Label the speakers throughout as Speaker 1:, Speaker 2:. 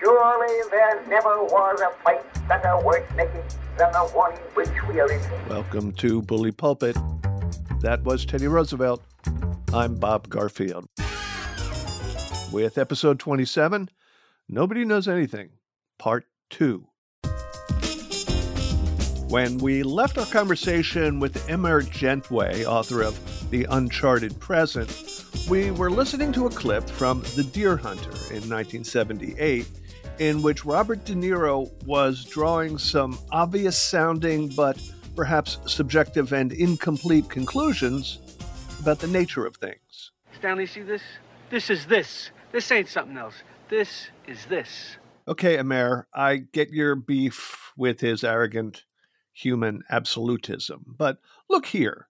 Speaker 1: Surely there never was a fight better worth making than the one which we are in.
Speaker 2: Welcome to Bully Pulpit. That was Teddy Roosevelt. I'm Bob Garfield. With episode 27, Nobody Knows Anything, Part 2. When we left our conversation with Emergent Way, author of The Uncharted Present, we were listening to a clip from The Deer Hunter in 1978, in which Robert De Niro was drawing some obvious sounding but perhaps subjective and incomplete conclusions about the nature of things.
Speaker 3: Stanley, see this? This is this. This ain't something else. This is this.
Speaker 2: Okay, Amer, I get your beef with his arrogant human absolutism. But look here,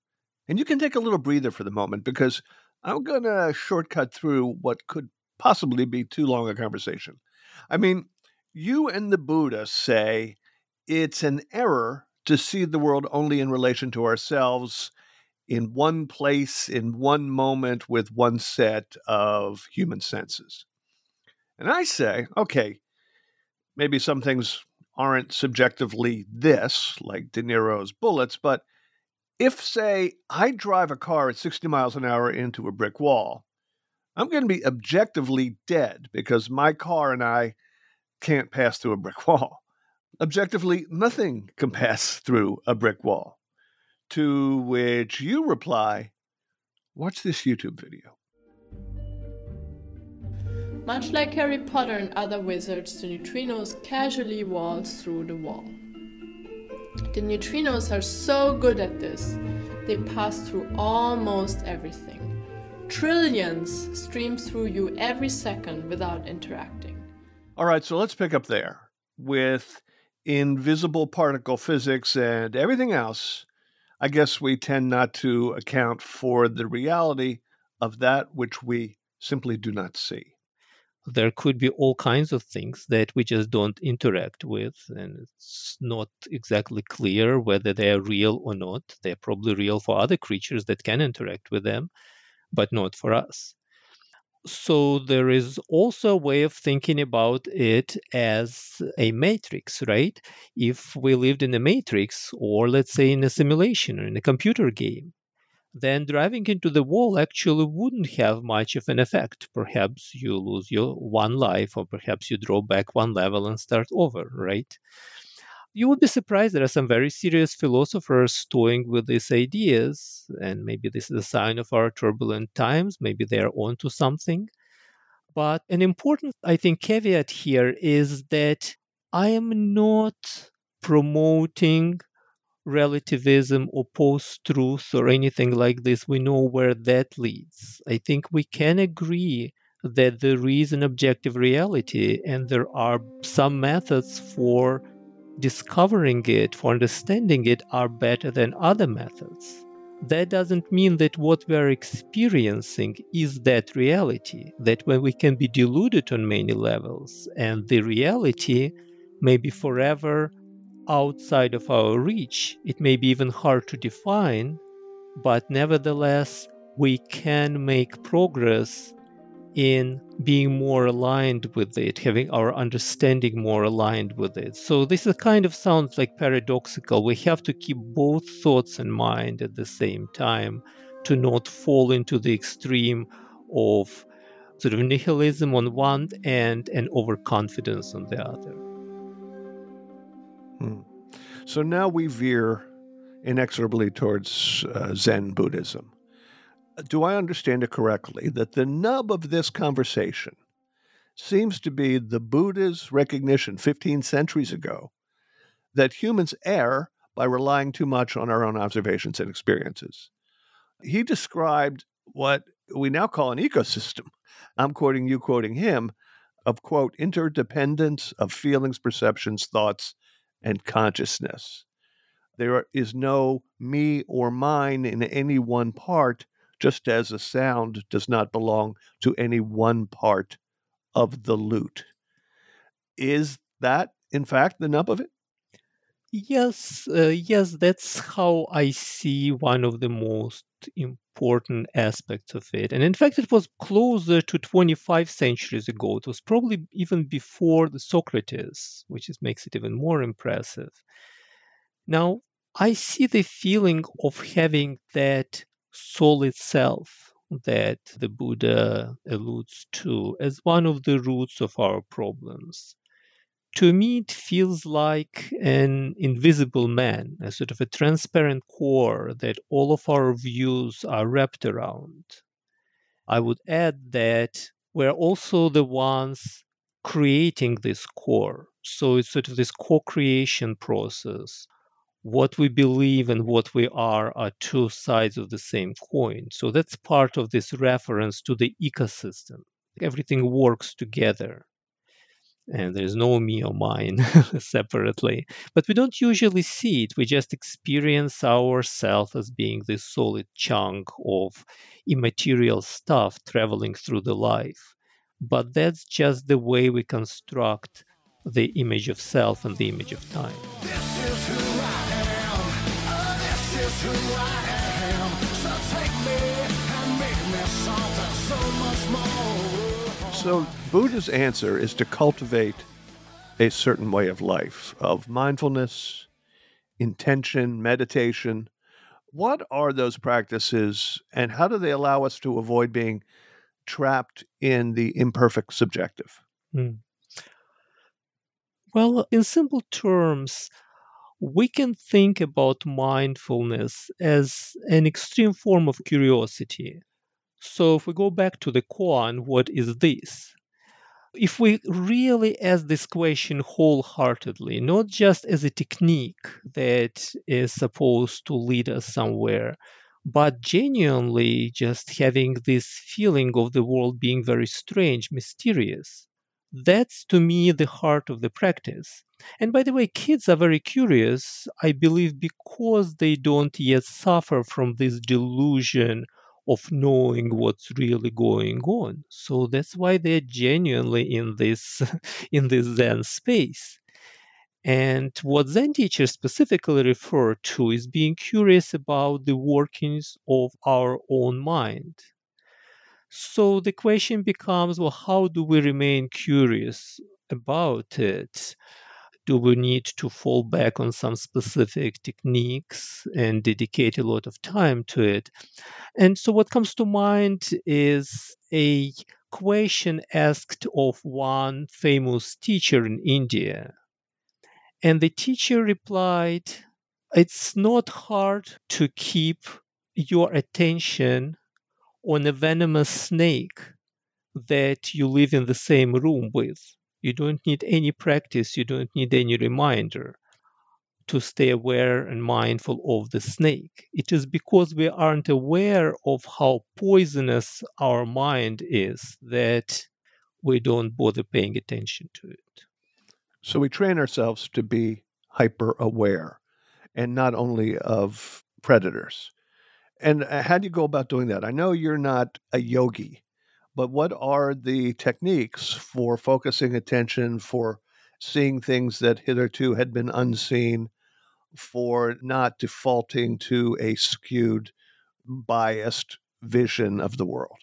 Speaker 2: and you can take a little breather for the moment because I'm going to shortcut through what could possibly be too long a conversation. I mean, you and the Buddha say it's an error to see the world only in relation to ourselves in one place, in one moment, with one set of human senses. And I say, okay, maybe some things aren't subjectively this, like De Niro's bullets, but if, say, I drive a car at 60 miles an hour into a brick wall, I'm going to be objectively dead because my car and I can't pass through a brick wall. Objectively, nothing can pass through a brick wall. To which you reply, Watch this YouTube video.
Speaker 4: Much like Harry Potter and other wizards, the neutrinos casually waltz through the wall. The neutrinos are so good at this, they pass through almost everything. Trillions stream through you every second without interacting.
Speaker 2: All right, so let's pick up there. With invisible particle physics and everything else, I guess we tend not to account for the reality of that which we simply do not see
Speaker 5: there could be all kinds of things that we just don't interact with and it's not exactly clear whether they are real or not they're probably real for other creatures that can interact with them but not for us so there is also a way of thinking about it as a matrix right if we lived in a matrix or let's say in a simulation or in a computer game then driving into the wall actually wouldn't have much of an effect. Perhaps you lose your one life, or perhaps you draw back one level and start over, right? You would be surprised there are some very serious philosophers toying with these ideas, and maybe this is a sign of our turbulent times. Maybe they are onto something. But an important, I think, caveat here is that I am not promoting relativism or post truth or anything like this, we know where that leads. I think we can agree that there is an objective reality and there are some methods for discovering it, for understanding it, are better than other methods. That doesn't mean that what we are experiencing is that reality, that when we can be deluded on many levels and the reality may be forever outside of our reach. It may be even hard to define, but nevertheless, we can make progress in being more aligned with it, having our understanding more aligned with it. So, this is kind of sounds like paradoxical. We have to keep both thoughts in mind at the same time to not fall into the extreme of sort of nihilism on one end and overconfidence on the other.
Speaker 2: Hmm. So now we veer inexorably towards uh, Zen Buddhism. Do I understand it correctly that the nub of this conversation seems to be the Buddha's recognition 15 centuries ago that humans err by relying too much on our own observations and experiences? He described what we now call an ecosystem. I'm quoting you, quoting him, of quote, interdependence of feelings, perceptions, thoughts, and consciousness. There is no me or mine in any one part, just as a sound does not belong to any one part of the lute. Is that, in fact, the nub of it?
Speaker 5: Yes, uh, yes, that's how I see one of the most important aspects of it. And in fact, it was closer to 25 centuries ago. It was probably even before the Socrates, which is, makes it even more impressive. Now, I see the feeling of having that solid itself that the Buddha alludes to as one of the roots of our problems to me, it feels like an invisible man, a sort of a transparent core that all of our views are wrapped around. I would add that we're also the ones creating this core. So it's sort of this co creation process. What we believe and what we are are two sides of the same coin. So that's part of this reference to the ecosystem. Everything works together and there's no me or mine separately. But we don't usually see it. We just experience ourselves as being this solid chunk of immaterial stuff traveling through the life. But that's just the way we construct the image of self and the image of time.
Speaker 2: So, Buddha's answer is to cultivate a certain way of life, of mindfulness, intention, meditation. What are those practices, and how do they allow us to avoid being trapped in the imperfect subjective?
Speaker 5: Hmm. Well, in simple terms, we can think about mindfulness as an extreme form of curiosity so if we go back to the koan, what is this? If we really ask this question wholeheartedly, not just as a technique that is supposed to lead us somewhere, but genuinely just having this feeling of the world being very strange, mysterious, that's to me the heart of the practice. And by the way, kids are very curious, I believe, because they don't yet suffer from this delusion of knowing what's really going on. So that's why they're genuinely in this in this Zen space. And what Zen teachers specifically refer to is being curious about the workings of our own mind. So the question becomes well, how do we remain curious about it? Do we need to fall back on some specific techniques and dedicate a lot of time to it? And so, what comes to mind is a question asked of one famous teacher in India. And the teacher replied, It's not hard to keep your attention on a venomous snake that you live in the same room with. You don't need any practice, you don't need any reminder to stay aware and mindful of the snake. It is because we aren't aware of how poisonous our mind is that we don't bother paying attention to it.
Speaker 2: So we train ourselves to be hyper aware and not only of predators. And uh, how do you go about doing that? I know you're not a yogi, but what are the techniques for focusing attention, for seeing things that hitherto had been unseen, for not defaulting to a skewed, biased vision of the world?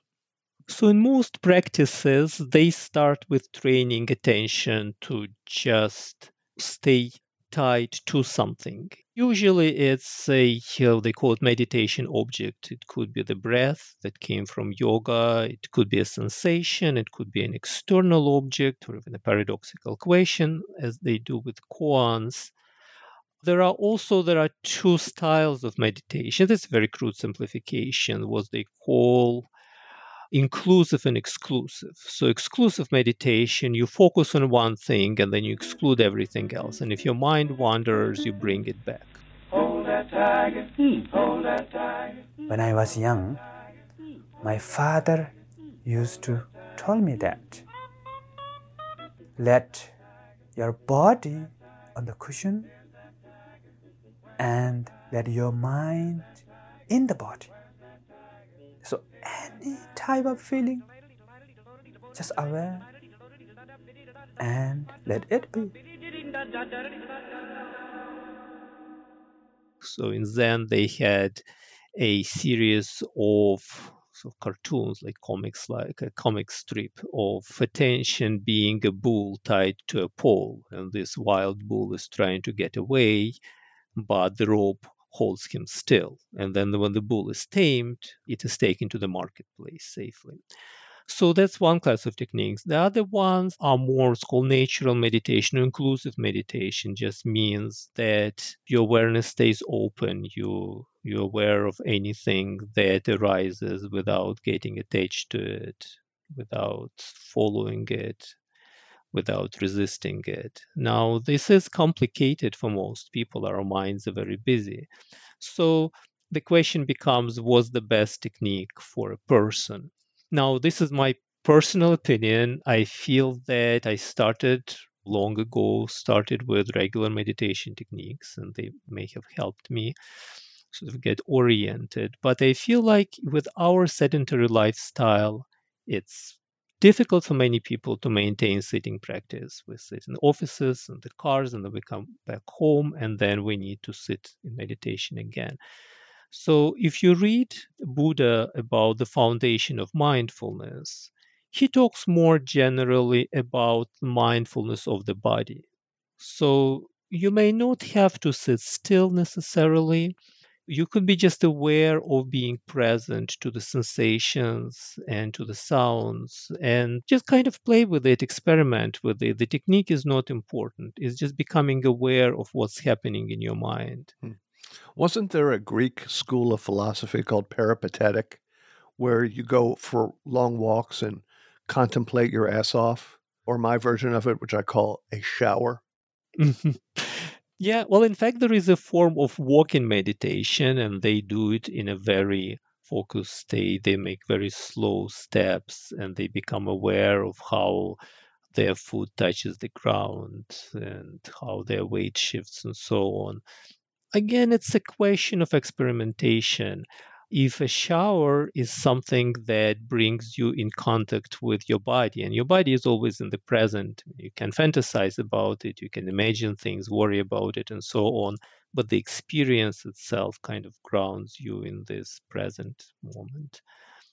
Speaker 5: So, in most practices, they start with training attention to just stay tied to something. Usually, it's a uh, they call it meditation object. It could be the breath that came from yoga. It could be a sensation. It could be an external object or even a paradoxical question, as they do with koans. There are also there are two styles of meditation. That's a very crude simplification. What they call inclusive and exclusive. So, exclusive meditation, you focus on one thing and then you exclude everything else. And if your mind wanders, you bring it back. Hmm.
Speaker 6: When I was young, my father used to tell me that let your body on the cushion and let your mind in the body. Any type of feeling, just aware and let it be.
Speaker 5: So, in Zen, they had a series of cartoons like comics like a comic strip of attention being a bull tied to a pole and this wild bull is trying to get away but the rope holds him still and then when the bull is tamed it is taken to the marketplace safely so that's one class of techniques. The other ones are more called natural meditation. Inclusive meditation just means that your awareness stays open. You you're aware of anything that arises without getting attached to it, without following it, without resisting it. Now this is complicated for most people. Our minds are very busy. So the question becomes what's the best technique for a person? Now, this is my personal opinion. I feel that I started long ago, started with regular meditation techniques, and they may have helped me sort of get oriented. But I feel like with our sedentary lifestyle, it's difficult for many people to maintain sitting practice. We sit in offices and the cars, and then we come back home, and then we need to sit in meditation again. So, if you read Buddha about the foundation of mindfulness, he talks more generally about mindfulness of the body. So, you may not have to sit still necessarily. You could be just aware of being present to the sensations and to the sounds and just kind of play with it, experiment with it. The technique is not important, it's just becoming aware of what's happening in your mind.
Speaker 2: Hmm. Wasn't there a Greek school of philosophy called peripatetic, where you go for long walks and contemplate your ass off? Or my version of it, which I call a shower?
Speaker 5: yeah, well, in fact, there is a form of walking meditation, and they do it in a very focused state. They make very slow steps and they become aware of how their foot touches the ground and how their weight shifts and so on again, it's a question of experimentation. If a shower is something that brings you in contact with your body, and your body is always in the present, you can fantasize about it, you can imagine things, worry about it, and so on. But the experience itself kind of grounds you in this present moment.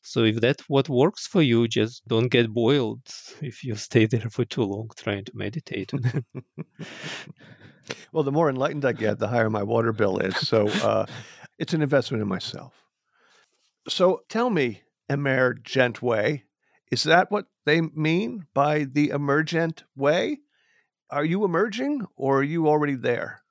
Speaker 5: So if that's what works for you, just don't get boiled if you stay there for too long trying to meditate.
Speaker 2: well, the more enlightened I get, the higher my water bill is. So uh, it's an investment in myself. So tell me, emergent way, is that what they mean by the emergent way? Are you emerging or are you already there?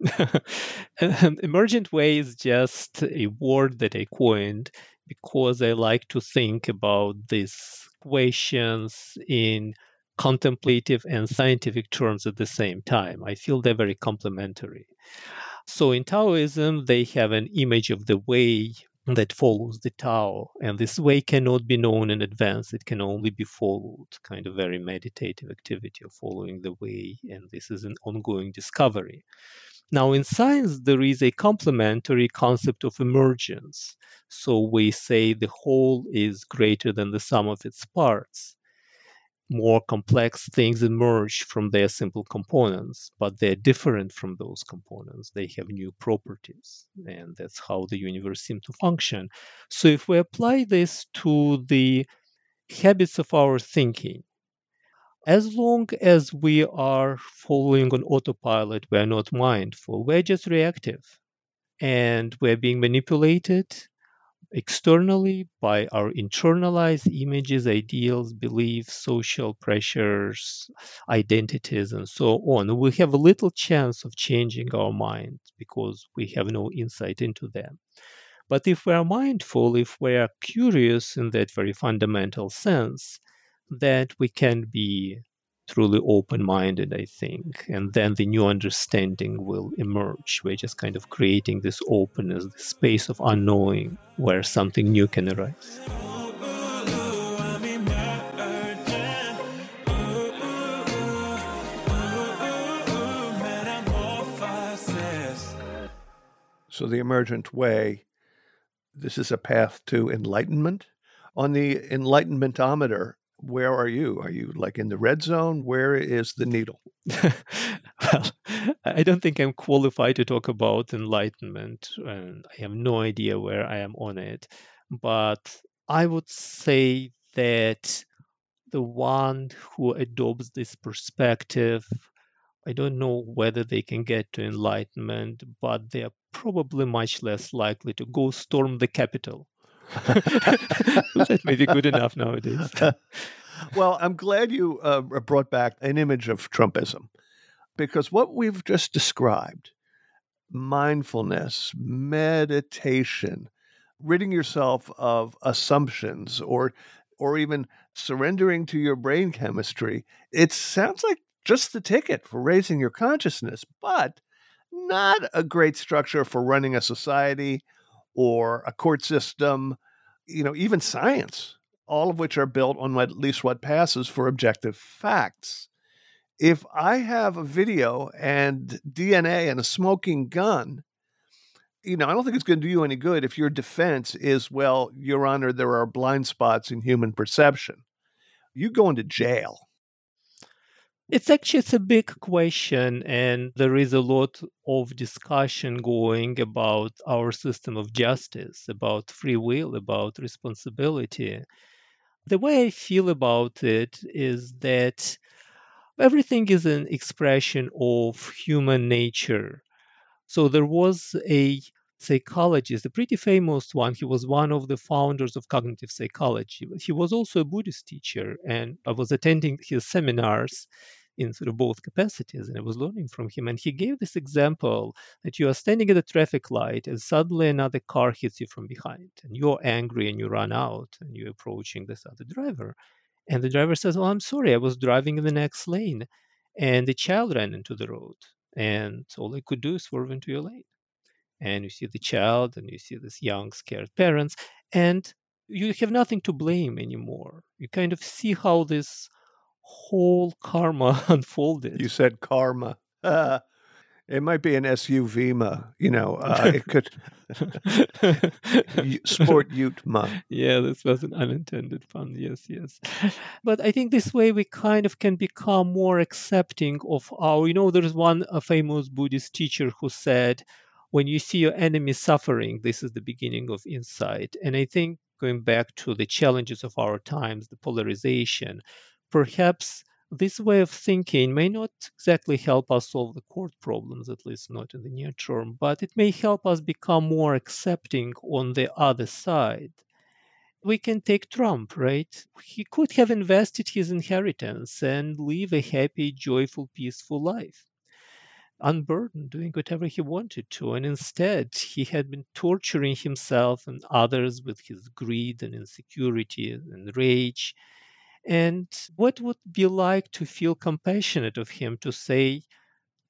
Speaker 5: emergent way is just a word that I coined because I like to think about these questions in contemplative and scientific terms at the same time. I feel they're very complementary. So in Taoism, they have an image of the way that follows the Tao, and this way cannot be known in advance. It can only be followed, kind of very meditative activity of following the way, and this is an ongoing discovery. Now, in science, there is a complementary concept of emergence. So we say the whole is greater than the sum of its parts. More complex things emerge from their simple components, but they're different from those components. They have new properties, and that's how the universe seems to function. So, if we apply this to the habits of our thinking, as long as we are following on autopilot, we're not mindful, we're just reactive. And we're being manipulated externally by our internalized images, ideals, beliefs, social pressures, identities, and so on. We have a little chance of changing our mind because we have no insight into them. But if we are mindful, if we are curious in that very fundamental sense, that we can be truly open minded, I think. And then the new understanding will emerge. We're just kind of creating this openness, this space of unknowing where something new can arise.
Speaker 2: So, the emergent way, this is a path to enlightenment. On the enlightenmentometer, where are you? Are you like in the red zone? Where is the needle?
Speaker 5: well, I don't think I'm qualified to talk about enlightenment, and I have no idea where I am on it. But I would say that the one who adopts this perspective, I don't know whether they can get to enlightenment, but they are probably much less likely to go storm the Capitol. that may be good enough nowadays.
Speaker 2: well, I'm glad you uh, brought back an image of Trumpism because what we've just described mindfulness, meditation, ridding yourself of assumptions or or even surrendering to your brain chemistry, it sounds like just the ticket for raising your consciousness, but not a great structure for running a society or a court system, you know, even science all of which are built on at least what passes for objective facts. If I have a video and DNA and a smoking gun, you know, I don't think it's going to do you any good if your defense is, well, Your Honor, there are blind spots in human perception. You go into jail.
Speaker 5: It's actually it's a big question, and there is a lot of discussion going about our system of justice, about free will, about responsibility. The way I feel about it is that everything is an expression of human nature. So there was a psychologist, a pretty famous one. He was one of the founders of cognitive psychology. He was also a Buddhist teacher, and I was attending his seminars in sort of both capacities and I was learning from him. And he gave this example that you are standing at a traffic light and suddenly another car hits you from behind and you're angry and you run out and you're approaching this other driver. And the driver says, Oh, I'm sorry, I was driving in the next lane and the child ran into the road. And all I could do is swerve into your lane. And you see the child and you see this young, scared parents, and you have nothing to blame anymore. You kind of see how this whole karma unfolded.
Speaker 2: You said karma. Uh, it might be an SUV, you know. Uh, it could sport Utma.
Speaker 5: Yeah, this was an unintended pun. Yes, yes. But I think this way we kind of can become more accepting of our. You know, there's one a famous Buddhist teacher who said, "When you see your enemy suffering, this is the beginning of insight." And I think going back to the challenges of our times, the polarization, perhaps this way of thinking may not exactly help us solve the court problems, at least not in the near term, but it may help us become more accepting on the other side. We can take Trump, right? He could have invested his inheritance and live a happy, joyful, peaceful life, unburdened, doing whatever he wanted to. And instead, he had been torturing himself and others with his greed and insecurity and rage and what would be like to feel compassionate of him to say,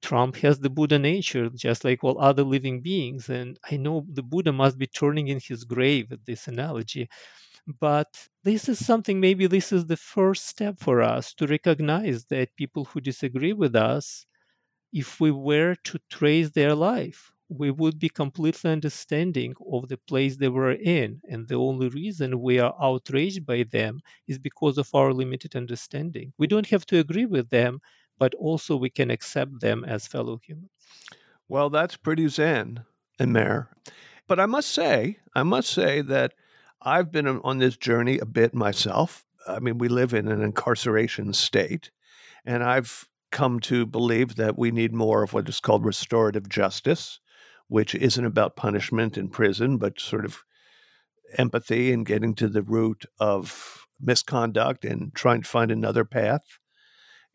Speaker 5: Trump has the Buddha nature, just like all other living beings. And I know the Buddha must be turning in his grave at this analogy. But this is something, maybe this is the first step for us to recognize that people who disagree with us, if we were to trace their life, we would be completely understanding of the place they were in. And the only reason we are outraged by them is because of our limited understanding. We don't have to agree with them, but also we can accept them as fellow humans.
Speaker 2: Well, that's pretty zen, Amer. But I must say, I must say that I've been on this journey a bit myself. I mean, we live in an incarceration state, and I've come to believe that we need more of what is called restorative justice which isn't about punishment in prison, but sort of empathy and getting to the root of misconduct and trying to find another path.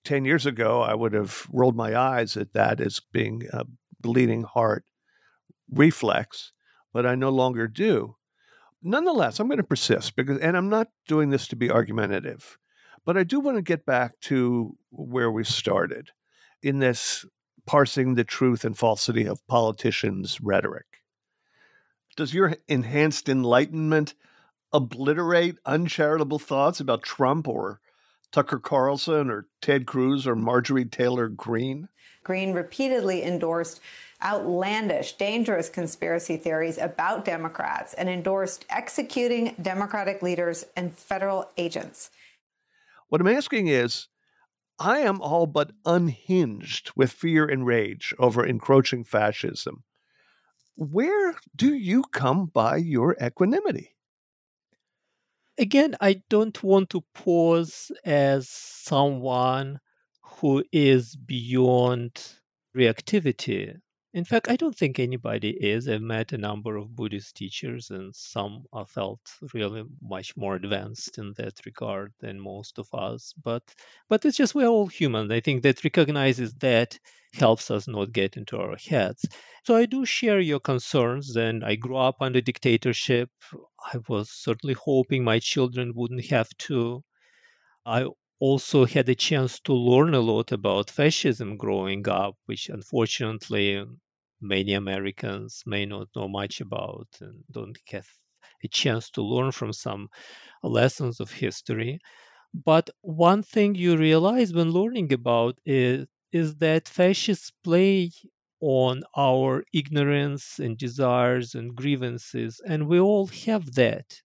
Speaker 2: 10 years ago, I would have rolled my eyes at that as being a bleeding heart reflex, but I no longer do. Nonetheless, I'm going to persist because, and I'm not doing this to be argumentative, but I do want to get back to where we started in this parsing the truth and falsity of politicians' rhetoric. Does your enhanced enlightenment obliterate uncharitable thoughts about Trump or Tucker Carlson or Ted Cruz or Marjorie Taylor Greene?
Speaker 7: Greene repeatedly endorsed outlandish, dangerous conspiracy theories about Democrats and endorsed executing Democratic leaders and federal agents.
Speaker 2: What I'm asking is I am all but unhinged with fear and rage over encroaching fascism. Where do you come by your equanimity?
Speaker 5: Again, I don't want to pose as someone who is beyond reactivity. In fact, I don't think anybody is. I've met a number of Buddhist teachers, and some are felt really much more advanced in that regard than most of us. But but it's just we're all human. I think that recognizes that helps us not get into our heads. So I do share your concerns. And I grew up under dictatorship. I was certainly hoping my children wouldn't have to. I also had a chance to learn a lot about fascism growing up, which unfortunately many Americans may not know much about and don't have a chance to learn from some lessons of history. But one thing you realize when learning about it is that fascists play on our ignorance and desires and grievances, and we all have that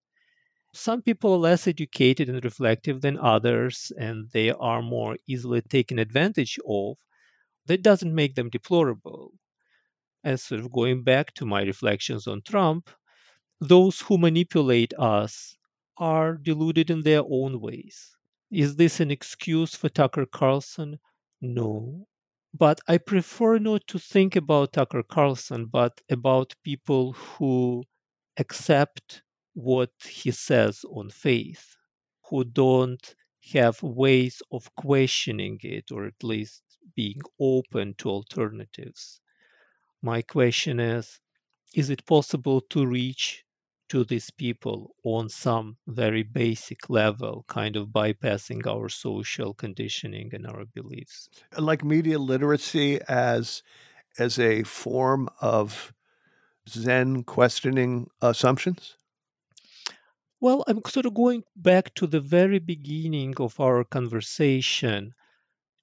Speaker 5: some people are less educated and reflective than others, and they are more easily taken advantage of. That doesn't make them deplorable. And sort of going back to my reflections on Trump, those who manipulate us are deluded in their own ways. Is this an excuse for Tucker Carlson? No. But I prefer not to think about Tucker Carlson, but about people who accept what he says on faith, who don't have ways of questioning it or at least being open to alternatives. My question is Is it possible to reach to these people on some very basic level, kind of bypassing our social conditioning and our beliefs?
Speaker 2: Like media literacy as as a form of Zen questioning assumptions?
Speaker 5: Well, I'm sort of going back to the very beginning of our conversation.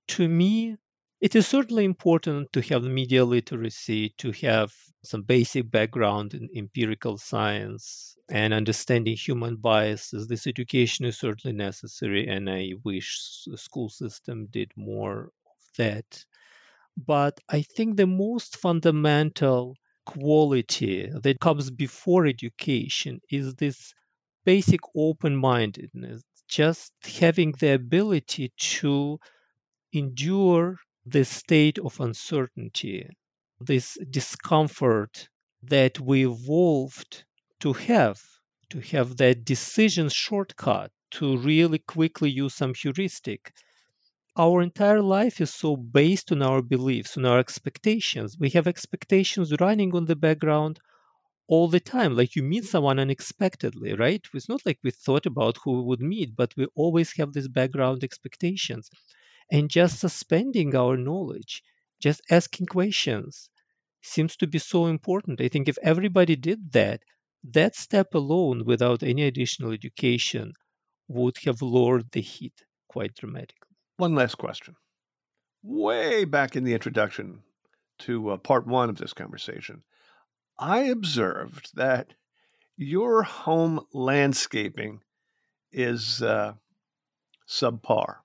Speaker 5: To me, it is certainly important to have media literacy, to have some basic background in empirical science and understanding human biases. This education is certainly necessary, and I wish the school system did more of that. But I think the most fundamental quality that comes before education is this basic open mindedness, just having the ability to endure the state of uncertainty, this discomfort that we evolved to have, to have that decision shortcut, to really quickly use some heuristic. Our entire life is so based on our beliefs, on our expectations. We have expectations running on the background all the time. Like you meet someone unexpectedly, right? It's not like we thought about who we would meet, but we always have these background expectations. And just suspending our knowledge, just asking questions seems to be so important. I think if everybody did that, that step alone, without any additional education, would have lowered the heat quite dramatically.
Speaker 2: One last question. Way back in the introduction to uh, part one of this conversation, I observed that your home landscaping is uh, subpar.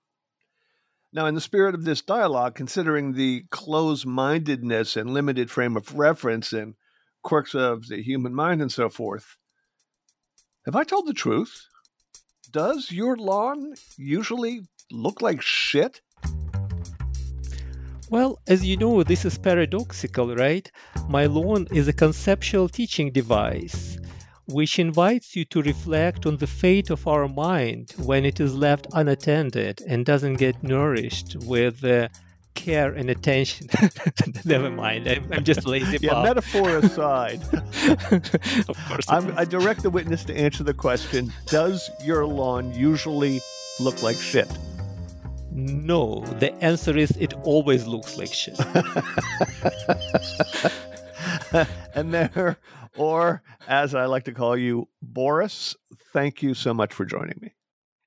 Speaker 2: Now, in the spirit of this dialogue, considering the close mindedness and limited frame of reference and quirks of the human mind and so forth, have I told the truth? Does your lawn usually look like shit?
Speaker 5: Well, as you know, this is paradoxical, right? My lawn is a conceptual teaching device which invites you to reflect on the fate of our mind when it is left unattended and doesn't get nourished with uh, care and attention. Never mind, I'm, I'm just lazy.
Speaker 2: yeah, metaphor aside,
Speaker 5: of course.
Speaker 2: I'm, I direct the witness to answer the question Does your lawn usually look like shit?
Speaker 5: No, the answer is it always looks like shit.
Speaker 2: and there, or as I like to call you, Boris, thank you so much for joining me.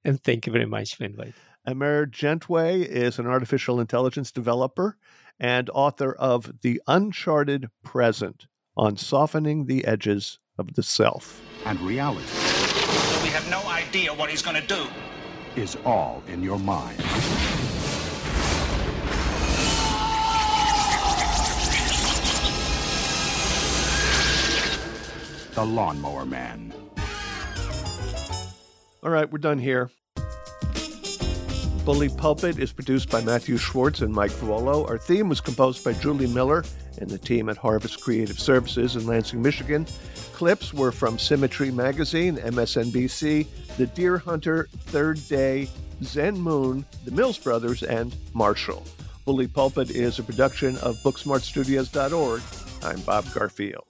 Speaker 5: and thank you very much for inviting.
Speaker 2: Emergent Way is an artificial intelligence developer and author of The Uncharted Present on softening the edges of the self.
Speaker 8: and reality
Speaker 9: We have no idea what he's going to do
Speaker 8: is all in your mind. The Lawnmower Man.
Speaker 2: All right, we're done here. Bully Pulpit is produced by Matthew Schwartz and Mike Vuolo. Our theme was composed by Julie Miller and the team at Harvest Creative Services in Lansing, Michigan. Clips were from Symmetry Magazine, MSNBC, The Deer Hunter, Third Day, Zen Moon, The Mills Brothers, and Marshall. Bully Pulpit is a production of BooksmartStudios.org. I'm Bob Garfield.